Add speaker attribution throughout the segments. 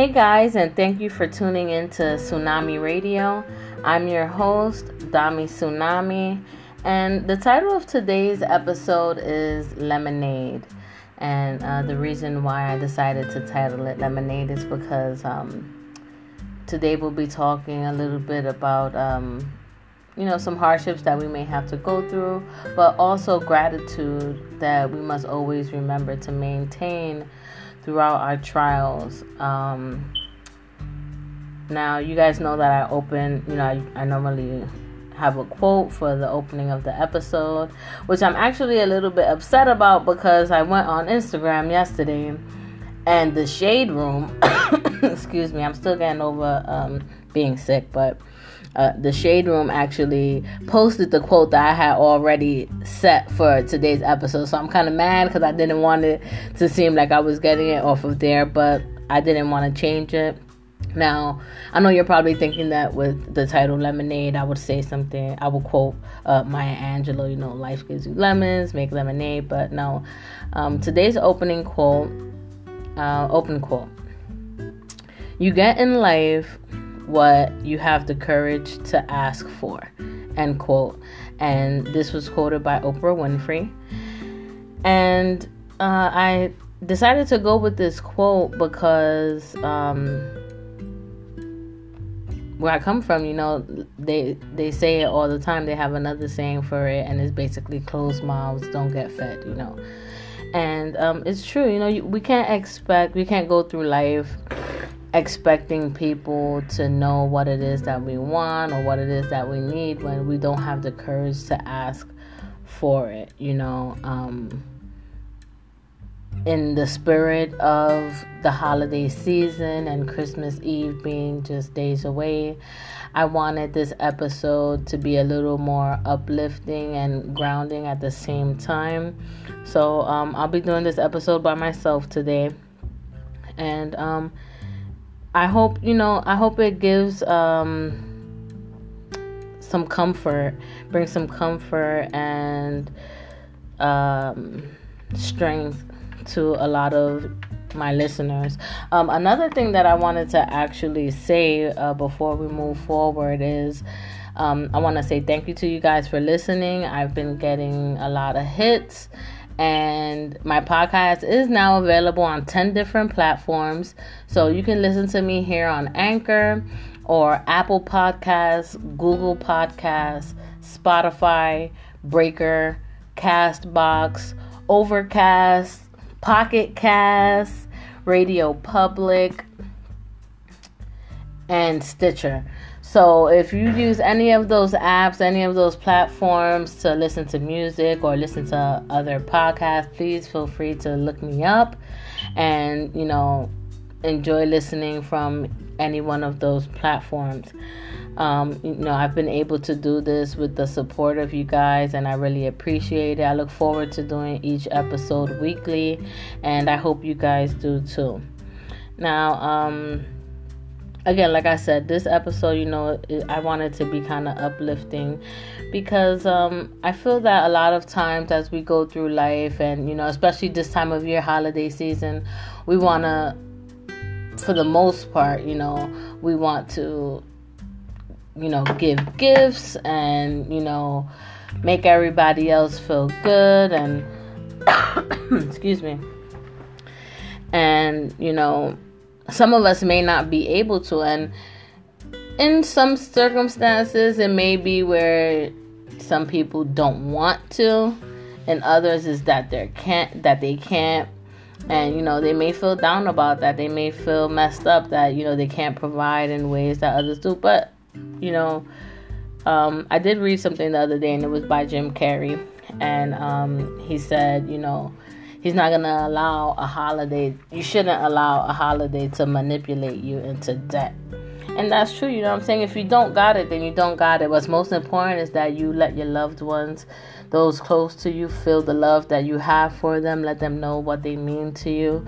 Speaker 1: Hey guys, and thank you for tuning in to Tsunami Radio. I'm your host, Dami Tsunami, and the title of today's episode is Lemonade. And uh, the reason why I decided to title it Lemonade is because um, today we'll be talking a little bit about, um, you know, some hardships that we may have to go through, but also gratitude that we must always remember to maintain throughout our trials. Um, now, you guys know that I open, you know, I, I normally have a quote for the opening of the episode, which I'm actually a little bit upset about because I went on Instagram yesterday and the shade room, excuse me, I'm still getting over um, being sick, but uh, the shade room actually posted the quote that I had already set for today's episode. So I'm kind of mad because I didn't want it to seem like I was getting it off of there, but I didn't want to change it. Now, I know you're probably thinking that with the title Lemonade, I would say something, I would quote uh, Maya Angelou, you know, life gives you lemons, make lemonade. But no, um, today's opening quote, uh, open quote. You get in life what you have the courage to ask for. End quote. And this was quoted by Oprah Winfrey. And uh, I decided to go with this quote because um, where I come from, you know, they they say it all the time. They have another saying for it, and it's basically "closed mouths don't get fed," you know. And um, it's true, you know, we can't expect, we can't go through life expecting people to know what it is that we want or what it is that we need when we don't have the courage to ask for it, you know. Um, in the spirit of the holiday season and Christmas Eve being just days away, I wanted this episode to be a little more uplifting and grounding at the same time. So um, I'll be doing this episode by myself today. And um, I hope you know. I hope it gives um, some comfort, brings some comfort and um, strength to a lot of my listeners. Um, another thing that I wanted to actually say uh, before we move forward is. Um, I want to say thank you to you guys for listening. I've been getting a lot of hits and my podcast is now available on 10 different platforms. So you can listen to me here on Anchor or Apple Podcasts, Google Podcasts, Spotify, Breaker, Castbox, Overcast, Pocket Cast, Radio Public, and Stitcher. So if you use any of those apps, any of those platforms to listen to music or listen to other podcasts, please feel free to look me up and, you know, enjoy listening from any one of those platforms. Um, you know, I've been able to do this with the support of you guys, and I really appreciate it. I look forward to doing each episode weekly, and I hope you guys do too. Now, um, again, like I said, this episode, you know, I wanted to be kind of uplifting because um, I feel that a lot of times as we go through life, and you know, especially this time of year, holiday season, we want to, for the most part, you know, we want to, you know, give gifts and you know, make everybody else feel good and, excuse me, and you know some of us may not be able to and in some circumstances it may be where some people don't want to and others is that they can't that they can't. And you know they may feel down about that. They may feel messed up that you know they can't provide in ways that others do. But you know um, i did read something the other day and it was by jim carrey. And um, he said you know He's not going to allow a holiday, you shouldn't allow a holiday to manipulate you into debt. And that's true, you know what I'm saying? If you don't got it, then you don't got it. What's most important is that you let your loved ones, those close to you, feel the love that you have for them. Let them know what they mean to you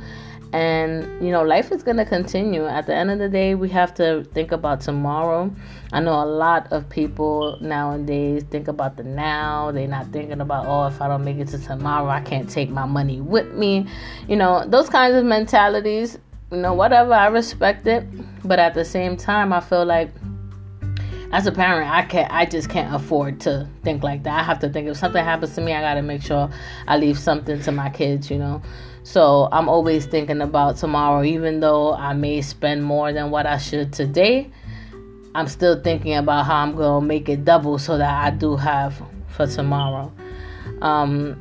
Speaker 1: and you know life is going to continue. At the end of the day we have to think about tomorrow. I know a lot of people nowadays think about the now. They're not thinking about oh if i don't make it to tomorrow i can't take my money with me. You know those kinds of mentalities you know, whatever, I respect it. But at the same time, I feel like as a parent, I can't I just can't afford to think like that. I have to think if something happens to me, I gotta make sure I leave something to my kids, you know. So I'm always thinking about tomorrow, even though I may spend more than what I should today. I'm still thinking about how I'm gonna make it double so that I do have for tomorrow. Um,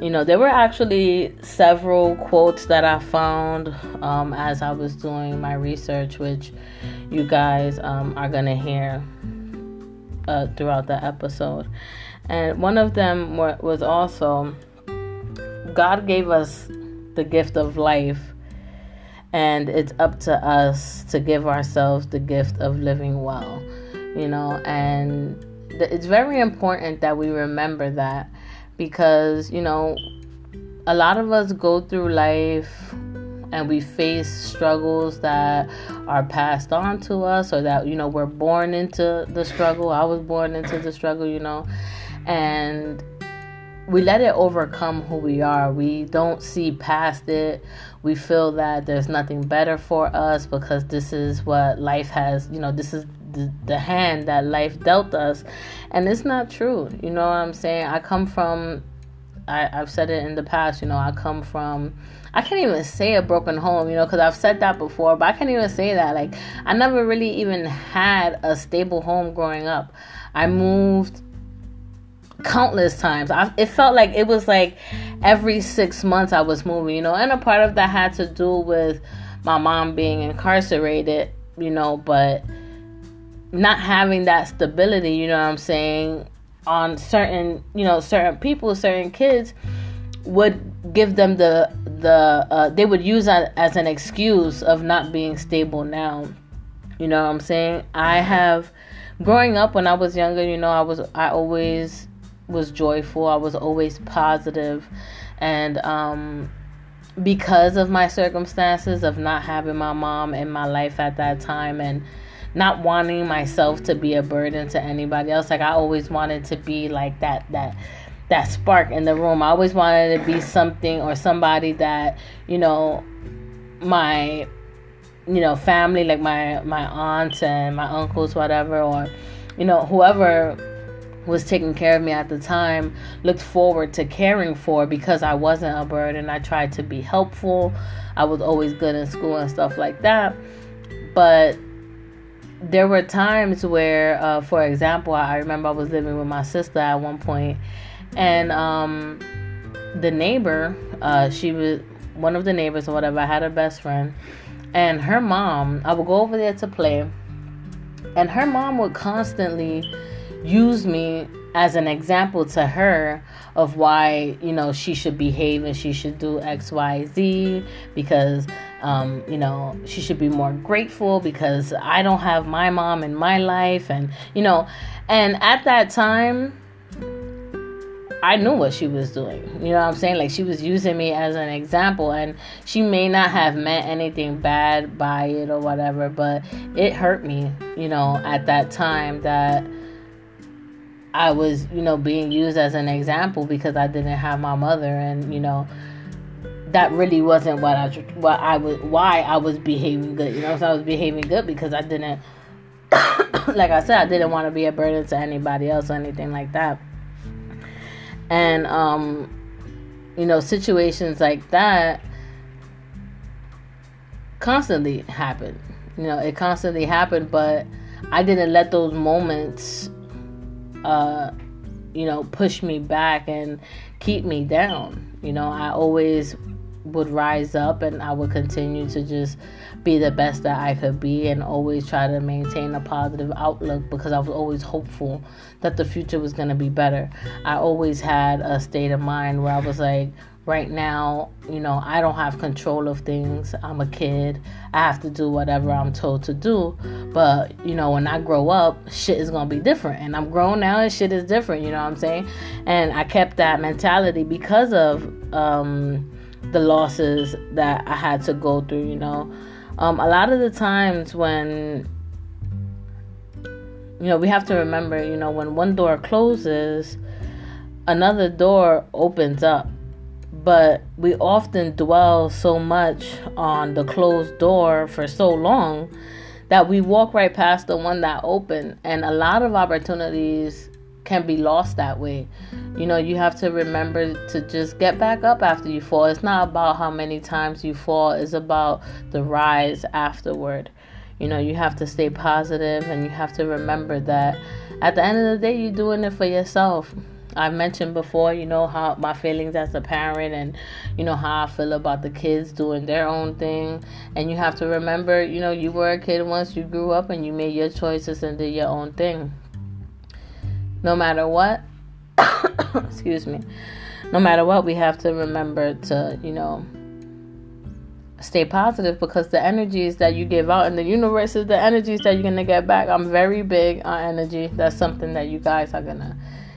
Speaker 1: you know, there were actually several quotes that I found um, as I was doing my research, which you guys um, are going to hear uh, throughout the episode. And one of them was also God gave us the gift of life, and it's up to us to give ourselves the gift of living well, you know, and it's very important that we remember that because, you know, a lot of us go through life and we face struggles that are passed on to us or that, you know, we're born into the struggle. I was born into the struggle, you know, and we let it overcome who we are. We don't see past it. We feel that there's nothing better for us because this is what life has, you know, this is the, the hand that life dealt us. And it's not true. You know what I'm saying? I come from, I, I've said it in the past, you know, I come from, I can't even say a broken home, you know, because I've said that before, but I can't even say that. Like, I never really even had a stable home growing up. I moved countless times. I, it felt like it was like every six months I was moving, you know, and a part of that had to do with my mom being incarcerated, you know, but not having that stability, you know what I'm saying, on certain, you know, certain people, certain kids would give them the the uh, they would use that as an excuse of not being stable now. You know what I'm saying? I have growing up when I was younger, you know, I was I always was joyful. I was always positive and um because of my circumstances of not having my mom in my life at that time and not wanting myself to be a burden to anybody else. Like I always wanted to be like that that that spark in the room. I always wanted to be something or somebody that, you know, my you know, family like my my aunts and my uncles whatever or you know, whoever was taking care of me at the time looked forward to caring for because I wasn't a burden. And I tried to be helpful. I was always good in school and stuff like that. But there were times where, uh, for example, I remember I was living with my sister at one point, and um, the neighbor, uh, she was one of the neighbors or whatever. I had a best friend, and her mom. I would go over there to play, and her mom would constantly use me as an example to her of why you know she should behave and she should do X, Y, Z because um, you know, she should be more grateful because I don't have my mom in my life. And, you know, and at that time, I knew what she was doing. You know what I'm saying? Like she was using me as an example and she may not have meant anything bad by it or whatever, but it hurt me, you know, at that time that I was, you know, being used as an example because I didn't have my mother and, you know, that really wasn't what I what I was why I was behaving good. You know, so I was behaving good because I didn't like I said, I didn't want to be a burden to anybody else or anything like that. And um you know, situations like that constantly happen. You know, it constantly happened, but I didn't let those moments uh you know, push me back and keep me down. You know, I always would rise up and I would continue to just be the best that I could be and always try to maintain a positive outlook because I was always hopeful that the future was going to be better. I always had a state of mind where I was like, right now, you know, I don't have control of things. I'm a kid. I have to do whatever I'm told to do. But, you know, when I grow up, shit is going to be different. And I'm grown now and shit is different, you know what I'm saying? And I kept that mentality because of, um, the losses that I had to go through, you know. Um, a lot of the times when, you know, we have to remember, you know, when one door closes, another door opens up. but we often dwell so much on the closed door for so long that we walk right past the one that opened and a lot of opportunities can be lost that way. You know, you have to remember to just get back up after you fall. It's not about how many times you fall, it's about the rise afterward. You know, you have to stay positive and you have to remember that at the end of the day, you're doing it for yourself. I've mentioned before, you know, how my feelings as a parent and, you know, how I feel about the kids doing their own thing. And you have to remember, you know, you were a kid once, you grew up and you made your choices and did your own thing. No matter what, excuse me, no matter what, we have to remember to, you know, stay positive because the energies that you give out in the universe is the energies that you're going to get back. I'm very big on energy. That's something that you guys are going to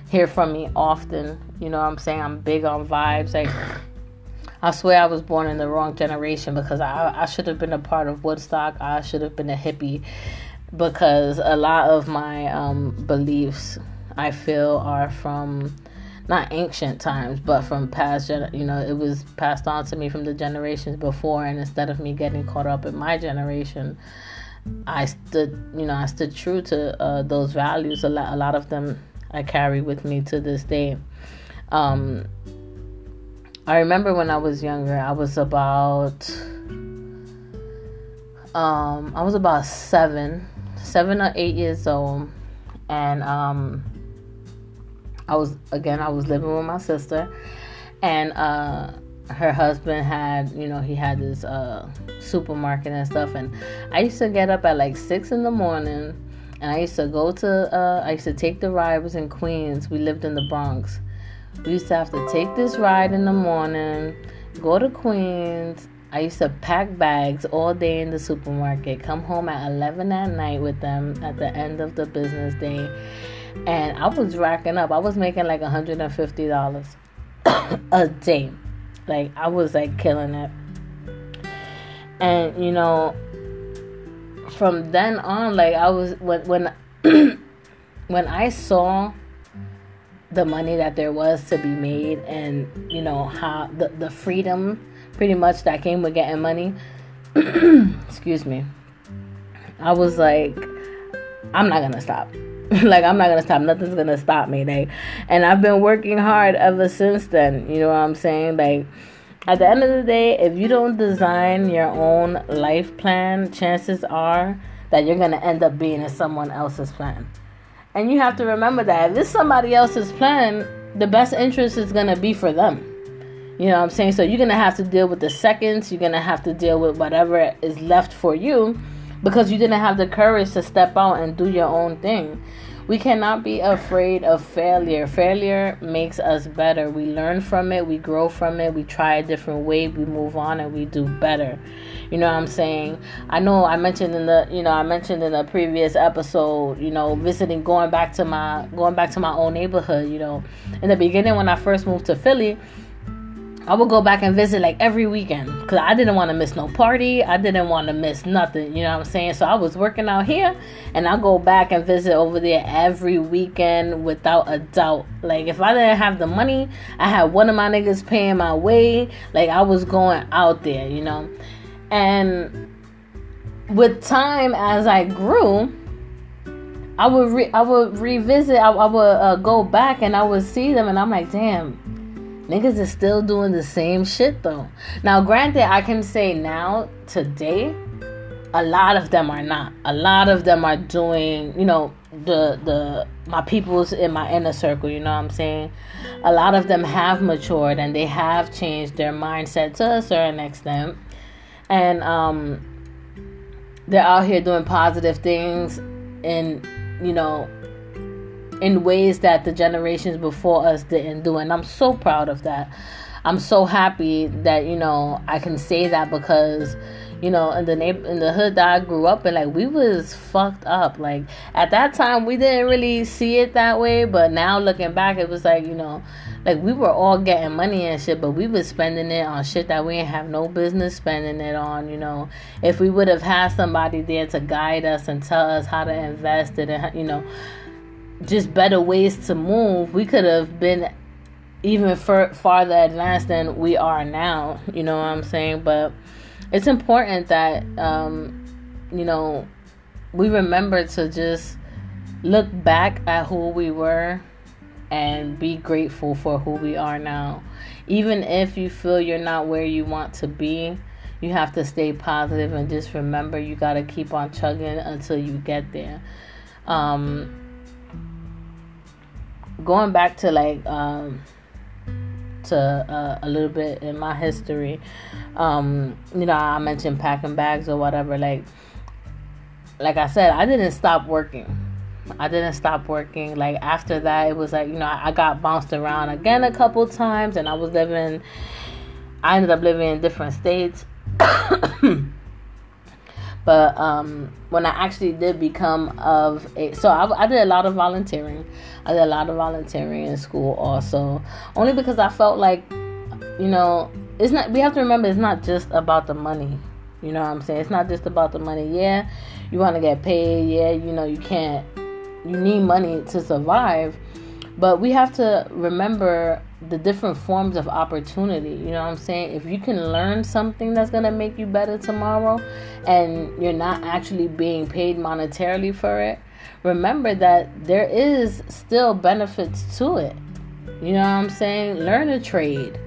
Speaker 1: hear from me often. You know I'm saying? I'm big on vibes. Like, I swear I was born in the wrong generation because I, I should have been a part of Woodstock. I should have been a hippie because a lot of my um, beliefs I feel are from not ancient times, but from past, you know, it was passed on to me from the generations before. And instead of me getting caught up in my generation, I stood, you know, I stood true to uh, those values. A lot, a lot of them I carry with me to this day. Um, I remember when I was younger, I was about, um, I was about seven, seven or eight years old, and um, I was again, I was living with my sister, and uh, her husband had, you know, he had this uh, supermarket and stuff, and I used to get up at like six in the morning and I used to go to, uh, I used to take the ride. was in Queens. We lived in the Bronx. We used to have to take this ride in the morning, go to Queens. I used to pack bags all day in the supermarket, come home at 11 at night with them at the end of the business day. And I was racking up. I was making like $150 a day. Like, I was like killing it. And, you know, from then on, like I was when when when I saw the money that there was to be made and you know how the, the freedom pretty much that came with getting money excuse me i was like i'm not gonna stop like i'm not gonna stop nothing's gonna stop me like and i've been working hard ever since then you know what i'm saying like at the end of the day, if you don't design your own life plan, chances are that you're to end up being in someone else's plan. And you have to remember that if it's somebody else's plan, the best interest is to be for them. You know what I'm saying? So you're to have to deal with the seconds, you're to have to deal with whatever is left for you because you didn't have the courage to step out and do your own thing. We cannot be afraid of failure. Failure makes us better. We learn from it, we grow from it, we try a different way, we move on and we do better. You know what I'm saying? I know I mentioned in the, you know, I mentioned in a previous episode, you know, visiting going back to my going back to my own neighborhood, you know. In the beginning when I first moved to Philly, I would go back and visit like every weekend because I didn't want to miss no party. I didn't want to miss nothing. You know what I'm saying? So I was working out here and I go back and visit over there every weekend without a doubt. Like if I didn't have the money, I had one of my niggas paying my way. Like I was going out there, you know? And with time as I grew, I would re- I would revisit. I, I would uh, go back and I would see them, and I'm like, damn, Niggas is still doing the same shit though. Now, granted, I can say now, today, a lot of them are not. A lot of them are doing, you know, the the my people's in my inner circle, you know what I'm saying? A lot of them have matured and they have changed their mindset to a certain extent. And um they're out here doing positive things and you know in ways that the generations before us didn't do and i'm so proud of that. I'm so happy that you know i can say that because you know in the neighbor in the hood that i grew up in like we was fucked up. Like at that time we didn't really see it that way but now looking back it was like you know like we were all getting money and shit but we was spending it on shit that we didn't have no business spending it on you know. If we would have had somebody there to guide us and tell us how to invest it and you know just better ways to move, we could have been even fur- farther advanced than we are now. You know what I'm saying? But it's important that um, you know we remember to just look back at who we were and be grateful for who we are now. Even if you feel you're not where you want to be, you have to stay positive and just remember you got to keep on chugging until you get there. Um, going back to like um, to uh, a little bit in my history. Um, you know, I mentioned packing bags or whatever. Like, like I said, I didn't stop working. I didn't stop working. Like after that, it was like you know I got bounced around again a couple times, and I was living. I ended up living in different states. but um, when I actually did become of a, so I, I did a lot of volunteering. I did a lot of volunteering in school also, only because I felt like, you know, it's not. We have to remember it's not just about the money. You know what I'm saying? It's not just about the money. Yeah, you want to get paid. Yeah, you know you can't. You need money to survive, but we have to remember the different forms of opportunity. You know what I'm saying? If you can learn something that's going to make you better tomorrow and you're not actually being paid monetarily for it, remember that there is still benefits to it. You know what I'm saying? Learn a trade.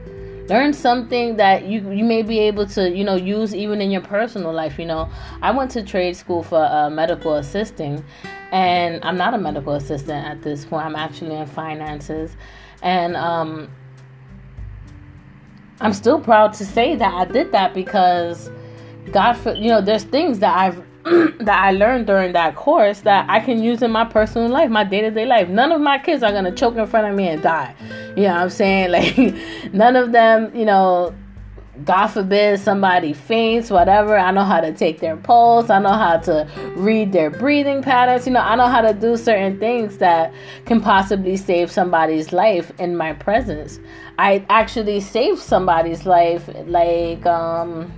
Speaker 1: Learn something that you you may be able to, you know, use even in your personal life, you know. I went to trade school for uh, medical assisting and I'm not a medical assistant at this point. I'm actually in finances and um, I'm still proud to say that I did that because God, for you know, there's things that I've that I learned during that course that I can use in my personal life, my day to day life. None of my kids are gonna choke in front of me and die. You know what I'm saying? Like none of them, you know, God forbid somebody faints, whatever. I know how to take their pulse. I know how to read their breathing patterns. You know, I know how to do certain things that can possibly save somebody's life in my presence. I actually saved somebody's life, like, um,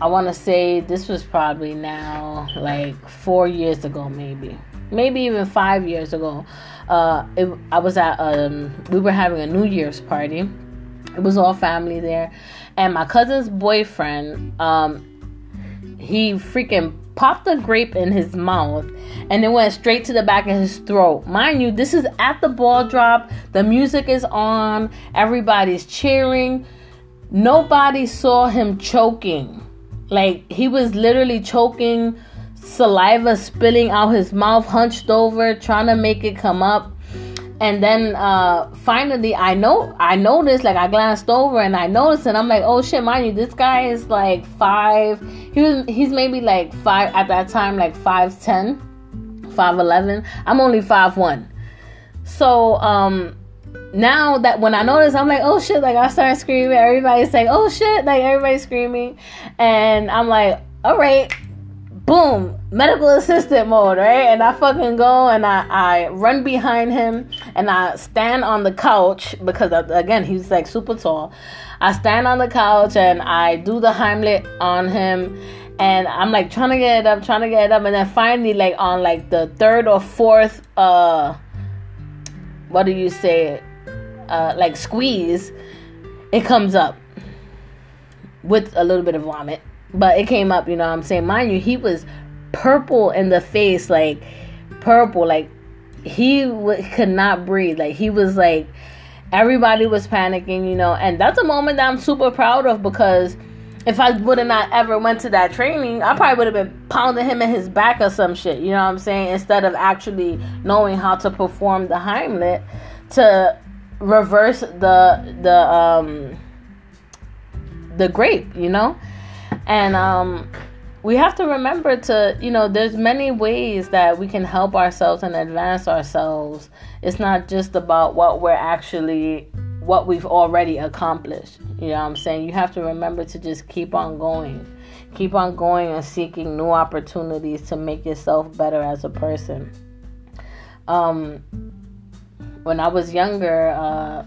Speaker 1: I want to say this was probably now like four years ago, maybe, maybe even five years ago. Uh, it, I was at, um, we were having a New Year's party it was all family there. And my cousin's boyfriend, um, he freaking popped a grape in his mouth and it went straight to the back of his throat. Mind you, this is at the ball drop. The music is on. Everybody's cheering. Nobody saw him choking. Like he was literally choking, saliva spilling out his mouth, hunched over, trying to make it come up and then uh finally i know i noticed like i glanced over and i noticed and i'm like oh shit mind you this guy is like five he was he's maybe like five at that time like five ten five eleven i'm only five one so um now that when I notice, I'm like, oh shit, like I start screaming. Everybody's saying, oh shit, like everybody's screaming. And I'm like, all right, boom, medical assistant mode, right? And I fucking go and I, I run behind him and I stand on the couch because, again, he's like super tall. I stand on the couch and I do the Heimlich on him. And I'm like trying to get it up, trying to get it up. And then finally, like on like the third or fourth, uh, what do you say? Uh, like squeeze, it comes up with a little bit of vomit but it came up, you know what I'm saying? Mind you, he was purple in the face, like purple, like he w- could not breathe. Like he was like, everybody was panicking, you know, and that's a moment that I'm super proud of because if I would have not ever went to that training, I probably would have been pounding him in his back or some shit. You know what I'm saying? Instead of actually knowing how to perform the Heimlich to reverse the the um the grape, you know? And um, we have to remember to you know there's many ways that we can help ourselves and advance ourselves. It's not just about what we're actually what we've already accomplished. You know what i'm saying? You have to remember to just keep on going. Keep on going and seeking new opportunities to make yourself better as a person. Um when i was younger uh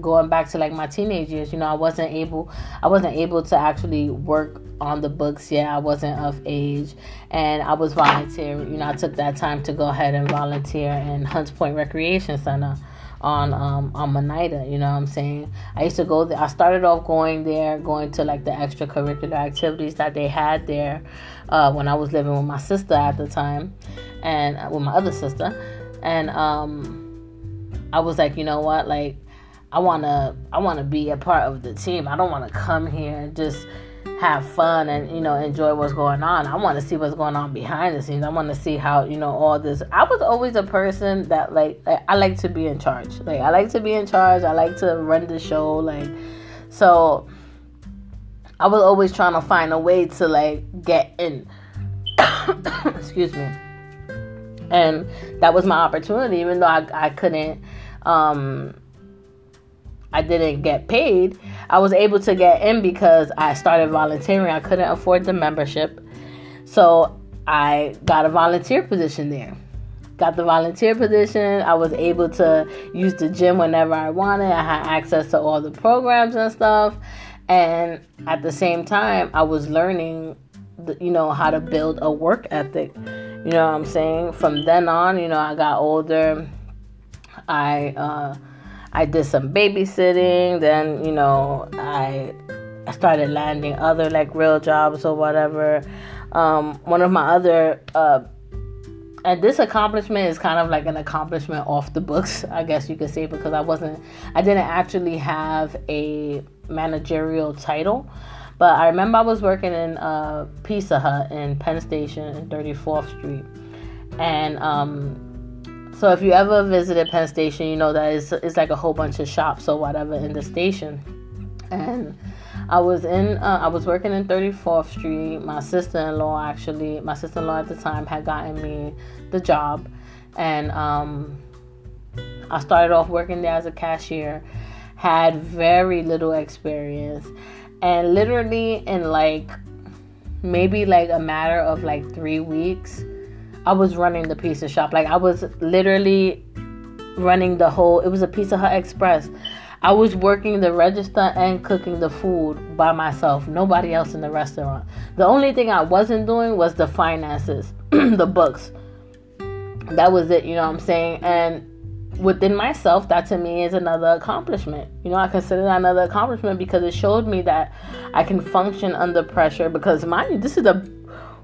Speaker 1: going back to like my teenage years you know i wasn't able i wasn't able to actually work on the books yet i wasn't of age and i was volunteering you know i took that time to go ahead and volunteer in hunts point recreation center on um on Manida, you know what I'm saying? I used to go there I started off going there, going to like the extracurricular activities that they had there uh, when I was living with my sister at the time and uh, with my other sister. And um I was like, you know what, like I wanna I wanna be a part of the team. I don't wanna come here and just have fun and you know enjoy what's going on. I want to see what's going on behind the scenes. I want to see how you know all this. I was always a person that like, like I like to be in charge. Like I like to be in charge. I like to run the show. Like so, I was always trying to find a way to like get in. Excuse me. And that was my opportunity, even though I I couldn't. Um, I didn't get paid, I was able to get in because I started volunteering. I couldn't afford the membership. So I got a volunteer position there. Got the volunteer position. I was able to use the gym whenever I wanted. I had access to all the programs and stuff. And at the same time, I was learning, you know, how to build a work ethic. You know what I'm saying? From then on, you know, I got older. I, uh, I did some babysitting. Then, you know, I started landing other like real jobs or whatever. Um, one of my other uh, and this accomplishment is kind of like an accomplishment off the books, I guess you could say, because I wasn't, I didn't actually have a managerial title. But I remember I was working in uh, Pizza Hut in Penn Station in 34th Street. And um, so if you ever visited Penn Station, you know that it's, it's like a whole bunch of shops or whatever in the station. And I was in, uh, I was working in 34th Street. My sister-in-law actually, my sister-in-law at the time had gotten me the job, and um, I started off working there as a cashier. Had very little experience, and literally in like maybe like a matter of like three weeks I was running the pizza shop. Like I was literally running the whole. It was a Pizza Hut Express. I was working the register and cooking the food by myself. Nobody else in the restaurant. The only thing I wasn't doing was the finances, the books. That was it. You know what I'm saying? And within myself, that to me is another accomplishment. You know, I consider that another accomplishment because it showed me that I can function under pressure. Because mind you, this is the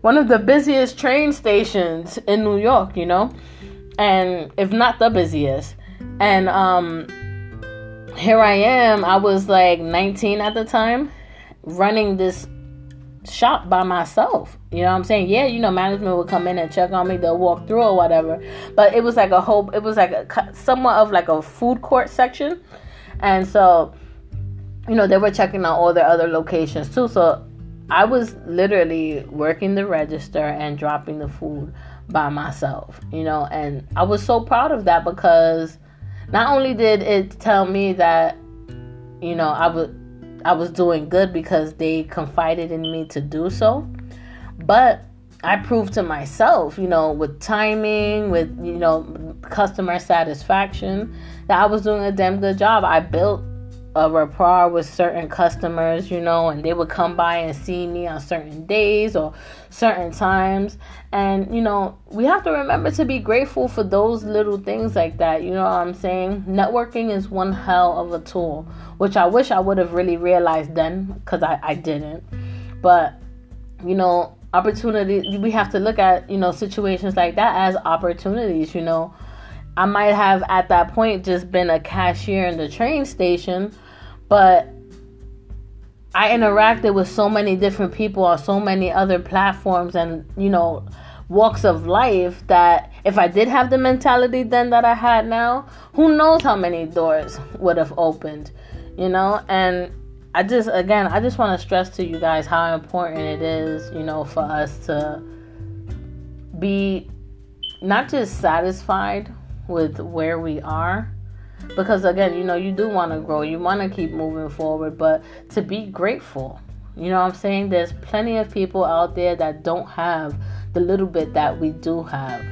Speaker 1: one of the busiest train stations in New York, you know, and if not the busiest. And um, here I am. I was like 19 at the time, running this shop by myself. You know what I'm saying? Yeah, you know, management would come in and check on me. They'll walk through or whatever. But it was like a whole. It was like a somewhat of like a food court section, and so, you know, they were checking out all their other locations too. So I was literally working the register and dropping the food by myself, you know, and I was so proud of that because not only did it tell me that, you know, I was I was doing good because they confided in me to do so, but I proved to myself, you know, with timing, with you know, customer satisfaction, that I was doing a damn good job. I built a rapport with certain customers, you know, and they would come by and see me on certain days or certain times. And, you know, we have to remember to be grateful for those little things like that. You know what I'm saying? Networking is one hell of a tool, which I wish I would have really realized then because I, I didn't. But, you know, opportunity, we have to look at, you know, situations like that as opportunities, you know I might have at that point just been a cashier in the train station, but I interacted with so many different people on so many other platforms and, you know, walks of life that if I did have the mentality then that I had now, who knows how many doors would have opened, you know? And I just, again, I just want to stress to you guys how important it is, you know, for us to be not just satisfied with where we are. Because again you know you do want to grow you want to keep moving forward but to be grateful you know what i'm saying? There's plenty of people out there that don't have the little bit that we do have.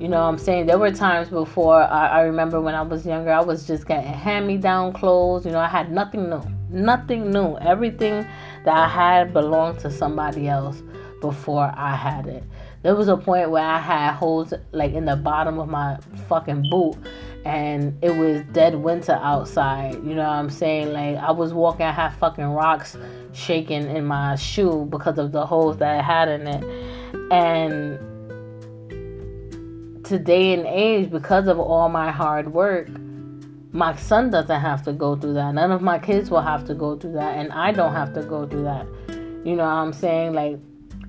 Speaker 1: You know what i'm saying? There were times before I, I remember when i was younger i was just getting hand-me-down clothes you know i had nothing new nothing new. Everything that i had belonged to somebody else before i had it there was a point where I had holes like in the bottom of my fucking boot, and it was dead winter outside. You know what I'm saying? Like I was walking, I had fucking rocks shaking in my shoe because of the holes that I had in it. And today and age, because of all my hard work, my son doesn't have to go through that. None of my kids will have to go through that, and I don't have to go through that. You know what I'm saying? Like,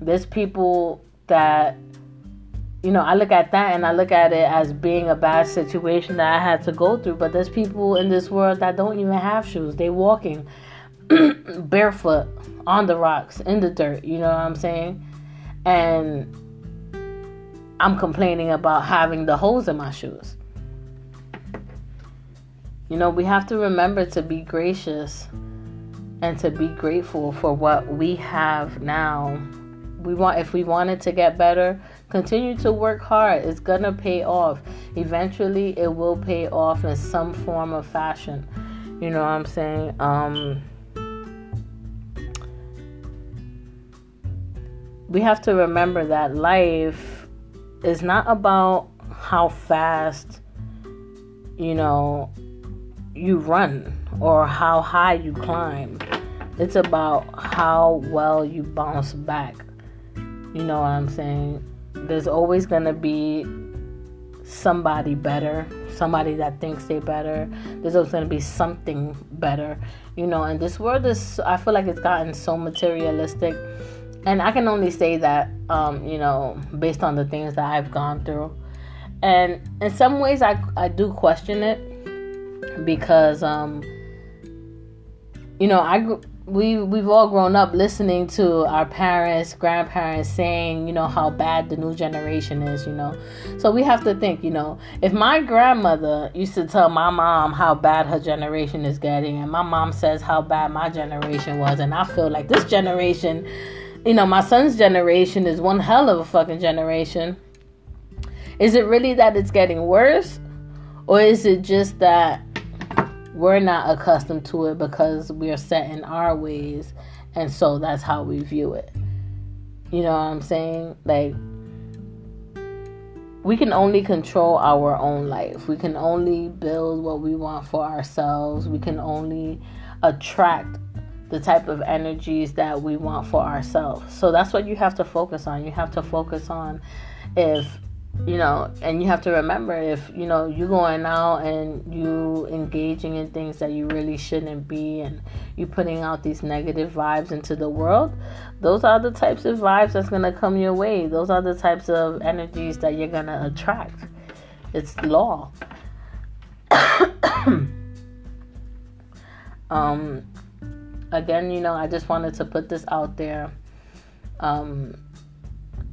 Speaker 1: there's people that, you know, I look at that and I look at it as being a bad situation that I had to go through. But there's people in this world that don't even have shoes. They walking barefoot on the rocks in the dirt. You know what I'm saying? And I'm complaining about having the holes in my shoes. You know, we have to remember to be gracious and to be grateful for what we have now. We want if we want it to get better, continue to work hard. It's to pay off. Eventually it will pay off in some form of fashion. You know what I'm saying? Um we have to remember that life is not about how fast you know you run or how high you climb. It's about how well you bounce back. You know what I'm saying? There's always going to be somebody better, somebody that thinks they better. There's always going to be something better. You know, and this world is, I feel like it's gotten so materialistic. And I can only say that, um, you know, based on the things that I've gone through. And in some ways, I, I do question it because um you know i we we've all grown up listening to our parents grandparents saying you know how bad the new generation is you know. So we have to think you know. If my grandmother used to tell my mom how bad her generation is getting and my mom says how bad my generation was and i feel like this generation you know my son's generation is one hell of a fucking generation. Is it really that it's getting worse? Or is it just that we're not accustomed to it because we're set in our ways and so that's how we view it. You know what i'm saying? Like we can only control our own life. We can only build what we want for ourselves. We can only attract the type of energies that we want for ourselves. So that's what you have to focus on. You have to focus on if you know and you have to remember if you know you're going out and you engaging in things that you really shouldn't be and you putting out these negative vibes into the world those are the types of vibes that's to come your way. Those are the types of energies that you're to attract. It's law. Um again you know i just wanted to put this out there. Um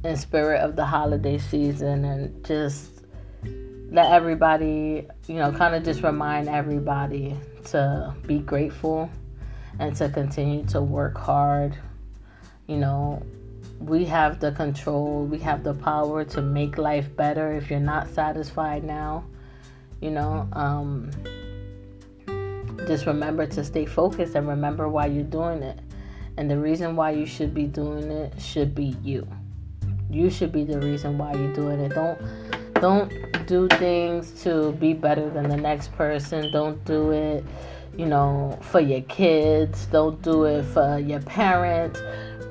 Speaker 1: in spirit of the holiday season and just let everybody, you know, kind of just remind everybody to be grateful and to continue to work hard. You know, we have the control, we have the power to make life better if you're not satisfied now. You know, um, just remember to stay focused and remember why you're doing it. And the reason why you should be doing it should be you you should be the reason why you're doing it. Don't don't do things to be better than the next person. Don't do it, you know, for your kids. Don't do it for your parents.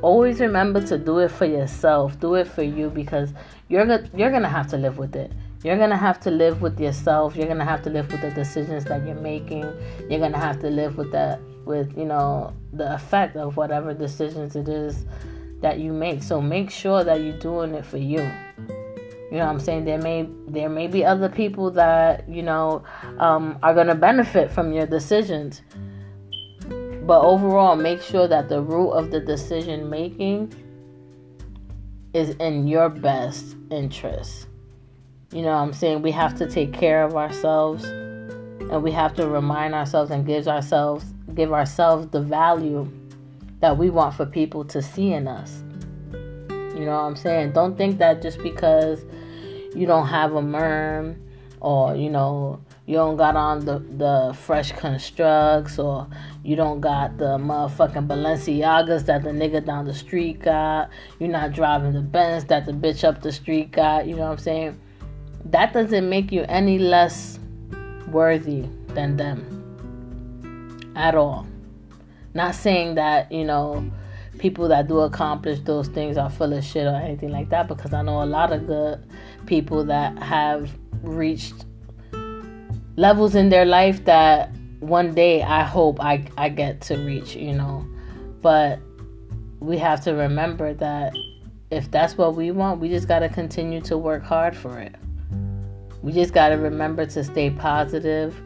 Speaker 1: Always remember to do it for yourself. Do it for you because you're go- you're gonna have to live with it. You're gonna have to live with yourself. You're gonna have to live with the decisions that you're making. You're gonna have to live with that with you know the effect of whatever decisions it is that you make. So make sure that you're doing it for you. You know what I'm saying? There may there may be other people that, you know, um, are gonna benefit from your decisions. But overall, make sure that the root of the decision making is in your best interest. You know what I'm saying? We have to take care of ourselves and we have to remind ourselves and give ourselves give ourselves the value that we want for people to see in us. You know what I'm saying? Don't think that just because you don't have a merm or you know you don't got on the the fresh constructs or you don't got the motherfucking Balenciagas that the nigga down the street got. You're not driving the Benz that the bitch up the street got. You know what I'm saying? That doesn't make you any less worthy than them at all. Not saying that, you know, people that do accomplish those things are full of shit or anything like that because I know a lot of good people that have reached levels in their life that one day I hope I, I get to reach, you know. But we have to remember that if that's what we want, we just got to continue to work hard for it. We just got to remember to stay positive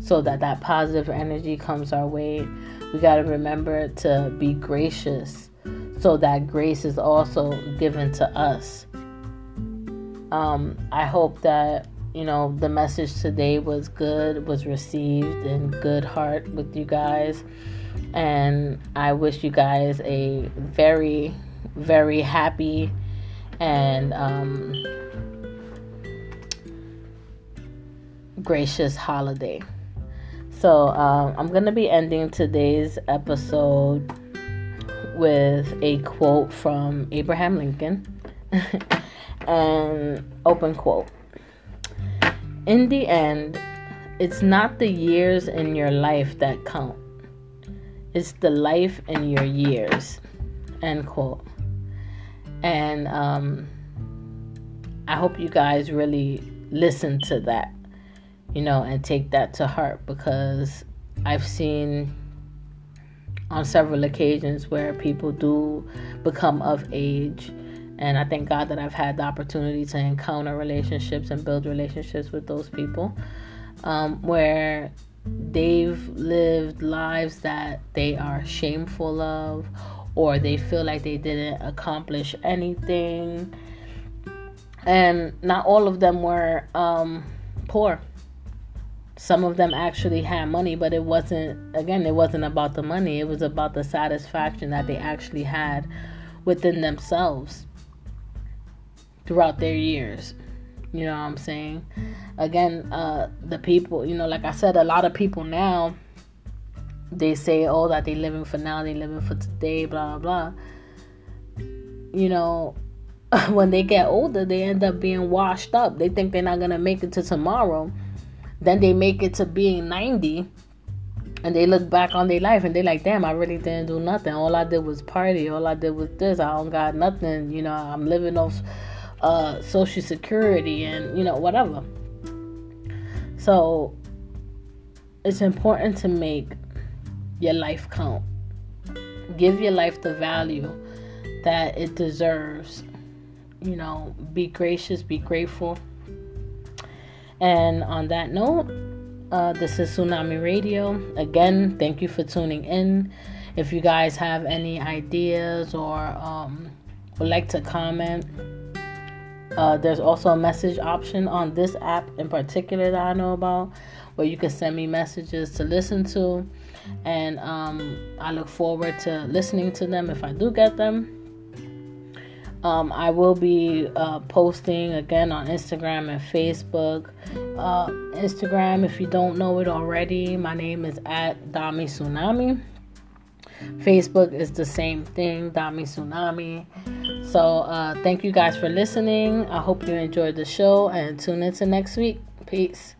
Speaker 1: so that that positive energy comes our way. We got to remember to be gracious so that grace is also given to us. Um, I hope that you know the message today was good, was received in good heart with you guys, and I wish you guys a very, very happy and um, gracious holiday. So um, I'm gonna be ending today's episode with a quote from Abraham Lincoln. and open quote. In the end, it's not the years in your life that count. It's the life in your years. End quote. And um, I hope you guys really listen to that, you know, and take that to heart because I've seen on several occasions where people do become of age. And I thank God that I've had the opportunity to encounter relationships and build relationships with those people um, where they've lived lives that they are shameful of or they feel like they didn't accomplish anything. And not all of them were um, poor some of them actually had money, but it wasn't, again, it wasn't about the money. It was about the satisfaction that they actually had within themselves throughout their years. You know what I'm saying? Again, uh, the people, you know, like I said, a lot of people now, they say, oh, that they living for now, they living for today, blah, blah, blah. You know, when they get older, they end up being washed up. They think they're not to make it to tomorrow then they make it to being 90 and they look back on their life and they're like, damn, I really didn't do nothing. All I did was party. All I did was this. I don't got nothing. You know, I'm living off uh, Social Security and, you know, whatever. So it's important to make your life count. Give your life the value that it deserves. You know, be gracious, be grateful and on that note, uh, this is Tsunami Radio. Again, thank you for tuning in. If you guys have any ideas or um, would like to comment, uh, there's also a message option on this app in particular that I know about where you can send me messages to listen to. And um, I look forward to listening to them if I do get them. Um, I will be uh, posting again on Instagram and Facebook. Uh, Instagram, if you don't know it already, my name is at Dami Tsunami. Facebook is the same thing, Dami Tsunami. So, uh, thank you guys for listening. I hope you enjoyed the show and tune into next week. Peace.